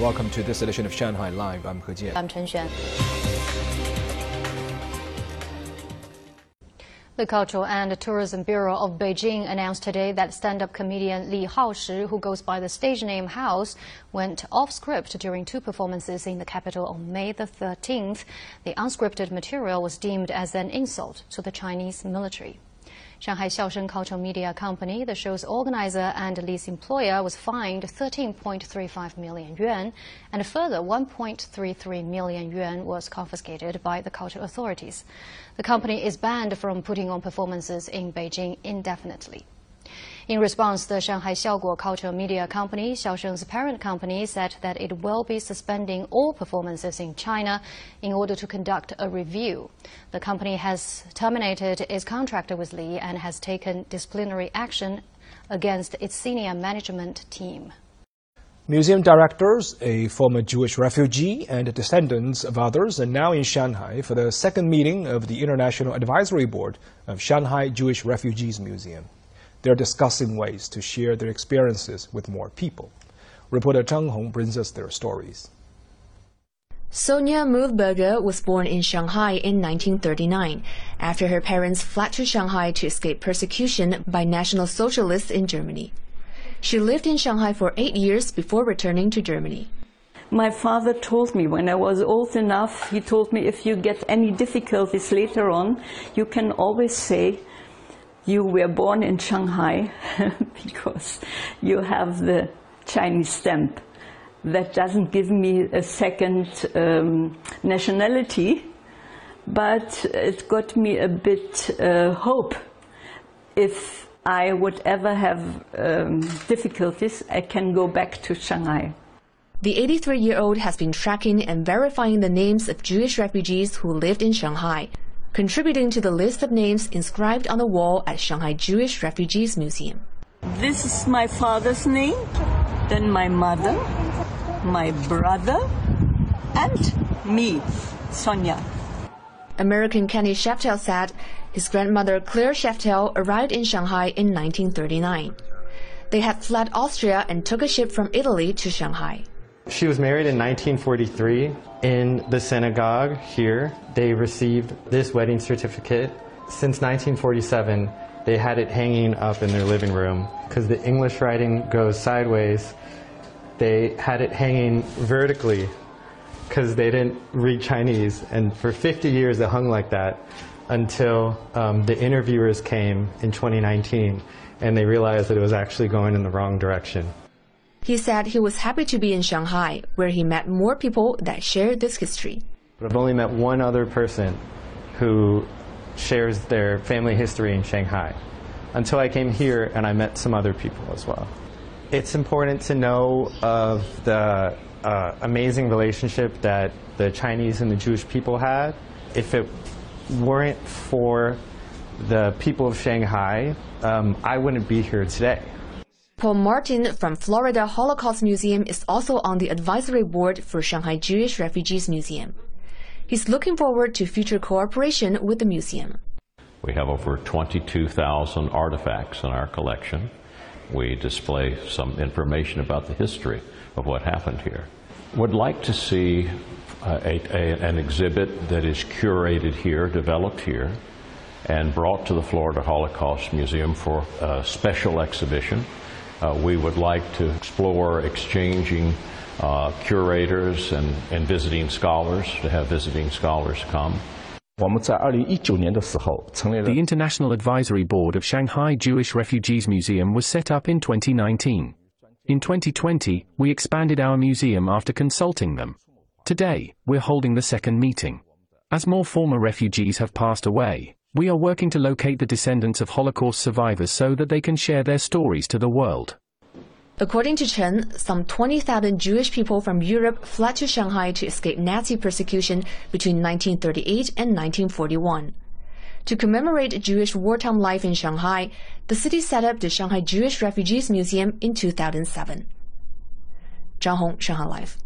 Welcome to this edition of Shanghai Live. I'm He Jian. I'm Chen Xuan. The Cultural and Tourism Bureau of Beijing announced today that stand-up comedian Li Haoshi, who goes by the stage name House, went off script during two performances in the capital on May the 13th. The unscripted material was deemed as an insult to the Chinese military. Shanghai Xiaosheng Cultural Media Company, the show's organizer and Li's employer, was fined 13.35 million yuan, and a further 1.33 million yuan was confiscated by the cultural authorities. The company is banned from putting on performances in Beijing indefinitely. In response, the Shanghai Xiaoguo Cultural Media Company, Xiaosheng's parent company, said that it will be suspending all performances in China in order to conduct a review. The company has terminated its contract with Li and has taken disciplinary action against its senior management team. Museum directors, a former Jewish refugee, and descendants of others are now in Shanghai for the second meeting of the International Advisory Board of Shanghai Jewish Refugees Museum. They're discussing ways to share their experiences with more people. Reporter Zhang Hong brings us their stories. Sonia Mühlberger was born in Shanghai in 1939 after her parents fled to Shanghai to escape persecution by National Socialists in Germany. She lived in Shanghai for eight years before returning to Germany. My father told me when I was old enough, he told me if you get any difficulties later on, you can always say, you were born in Shanghai because you have the Chinese stamp. That doesn't give me a second um, nationality, but it got me a bit uh, hope. If I would ever have um, difficulties, I can go back to Shanghai. The 83 year old has been tracking and verifying the names of Jewish refugees who lived in Shanghai contributing to the list of names inscribed on the wall at Shanghai Jewish Refugees Museum. This is my father's name, then my mother, my brother, and me, Sonia. American Kenny Sheftel said his grandmother Claire Sheftel arrived in Shanghai in 1939. They had fled Austria and took a ship from Italy to Shanghai. She was married in 1943 in the synagogue here. They received this wedding certificate. Since 1947, they had it hanging up in their living room because the English writing goes sideways. They had it hanging vertically because they didn't read Chinese. And for 50 years, it hung like that until um, the interviewers came in 2019 and they realized that it was actually going in the wrong direction. He said he was happy to be in Shanghai, where he met more people that share this history. But I've only met one other person who shares their family history in Shanghai until I came here and I met some other people as well. It's important to know of the uh, amazing relationship that the Chinese and the Jewish people had. If it weren't for the people of Shanghai, um, I wouldn't be here today. Paul Martin from Florida Holocaust Museum is also on the advisory board for Shanghai Jewish Refugees Museum. He's looking forward to future cooperation with the museum. We have over 22,000 artifacts in our collection. We display some information about the history of what happened here. Would like to see uh, a, a, an exhibit that is curated here, developed here, and brought to the Florida Holocaust Museum for a special exhibition we would like to explore exchanging uh, curators and, and visiting scholars, to have visiting scholars come. The International Advisory Board of Shanghai Jewish Refugees Museum was set up in 2019. In 2020, we expanded our museum after consulting them. Today, we're holding the second meeting. As more former refugees have passed away, we are working to locate the descendants of Holocaust survivors so that they can share their stories to the world. According to Chen, some 20,000 Jewish people from Europe fled to Shanghai to escape Nazi persecution between 1938 and 1941. To commemorate Jewish wartime life in Shanghai, the city set up the Shanghai Jewish Refugees Museum in 2007. Zhang Hong, Shanghai Live.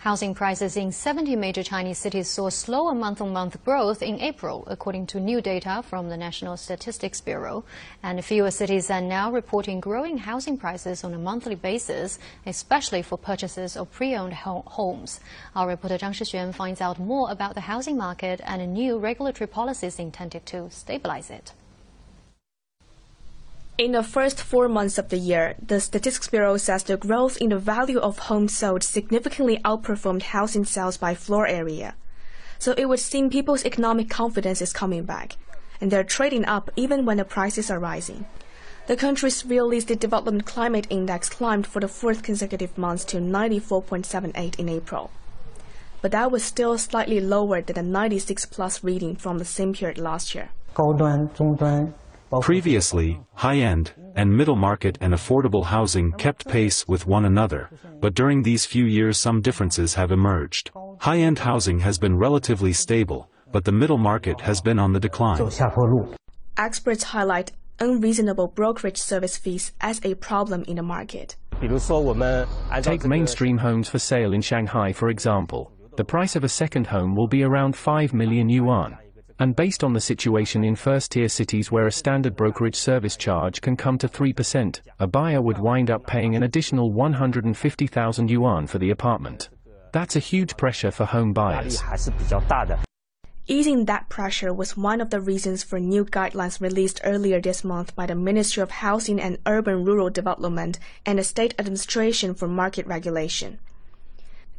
Housing prices in 70 major Chinese cities saw slower month-on-month growth in April, according to new data from the National Statistics Bureau. And fewer cities are now reporting growing housing prices on a monthly basis, especially for purchases of pre-owned homes. Our reporter Zhang Shixuan finds out more about the housing market and new regulatory policies intended to stabilize it. In the first four months of the year, the Statistics Bureau says the growth in the value of homes sold significantly outperformed housing sales by floor area. So it would seem people's economic confidence is coming back, and they're trading up even when the prices are rising. The country's real estate development climate index climbed for the fourth consecutive month to 94.78 in April. But that was still slightly lower than the 96 plus reading from the same period last year. 高端、中端 Previously, high-end and middle-market and affordable housing kept pace with one another, but during these few years some differences have emerged. High-end housing has been relatively stable, but the middle market has been on the decline. Experts highlight unreasonable brokerage service fees as a problem in the market. Take mainstream homes for sale in Shanghai for example. The price of a second home will be around 5 million yuan. And based on the situation in first-tier cities where a standard brokerage service charge can come to 3%, a buyer would wind up paying an additional 150,000 yuan for the apartment. That's a huge pressure for home buyers. Easing that pressure was one of the reasons for new guidelines released earlier this month by the Ministry of Housing and Urban Rural Development and the State Administration for Market Regulation.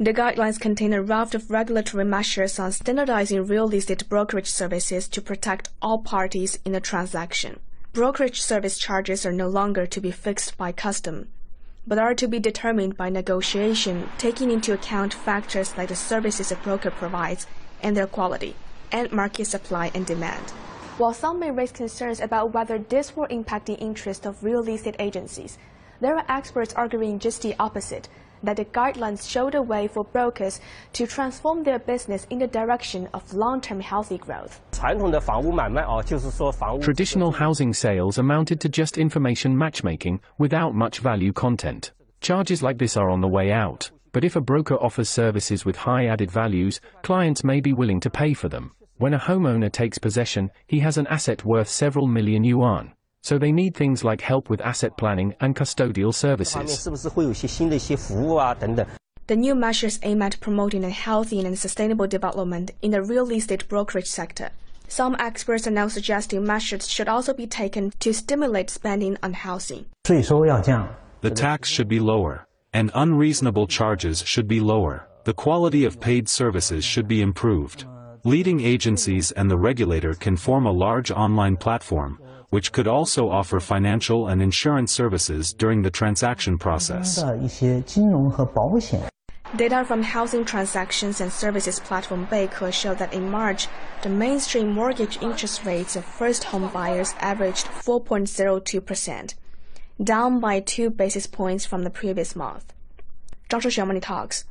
The guidelines contain a raft of regulatory measures on standardizing real estate brokerage services to protect all parties in a transaction. Brokerage service charges are no longer to be fixed by custom, but are to be determined by negotiation, taking into account factors like the services a broker provides and their quality, and market supply and demand. While some may raise concerns about whether this will impact the interest of real estate agencies, there are experts arguing just the opposite that the guidelines show the way for brokers to transform their business in the direction of long-term healthy growth. Traditional housing sales amounted to just information matchmaking without much value content. Charges like this are on the way out, but if a broker offers services with high added values, clients may be willing to pay for them. When a homeowner takes possession, he has an asset worth several million yuan so they need things like help with asset planning and custodial services. The new measures aim at promoting a healthy and sustainable development in the real estate brokerage sector. Some experts are now suggesting measures should also be taken to stimulate spending on housing. The tax should be lower, and unreasonable charges should be lower. The quality of paid services should be improved. Leading agencies and the regulator can form a large online platform, which could also offer financial and insurance services during the transaction process. Data from Housing Transactions and Services platform Beike show that in March, the mainstream mortgage interest rates of first home buyers averaged 4.02%, down by 2 basis points from the previous month. Zhang Shixuan Talks.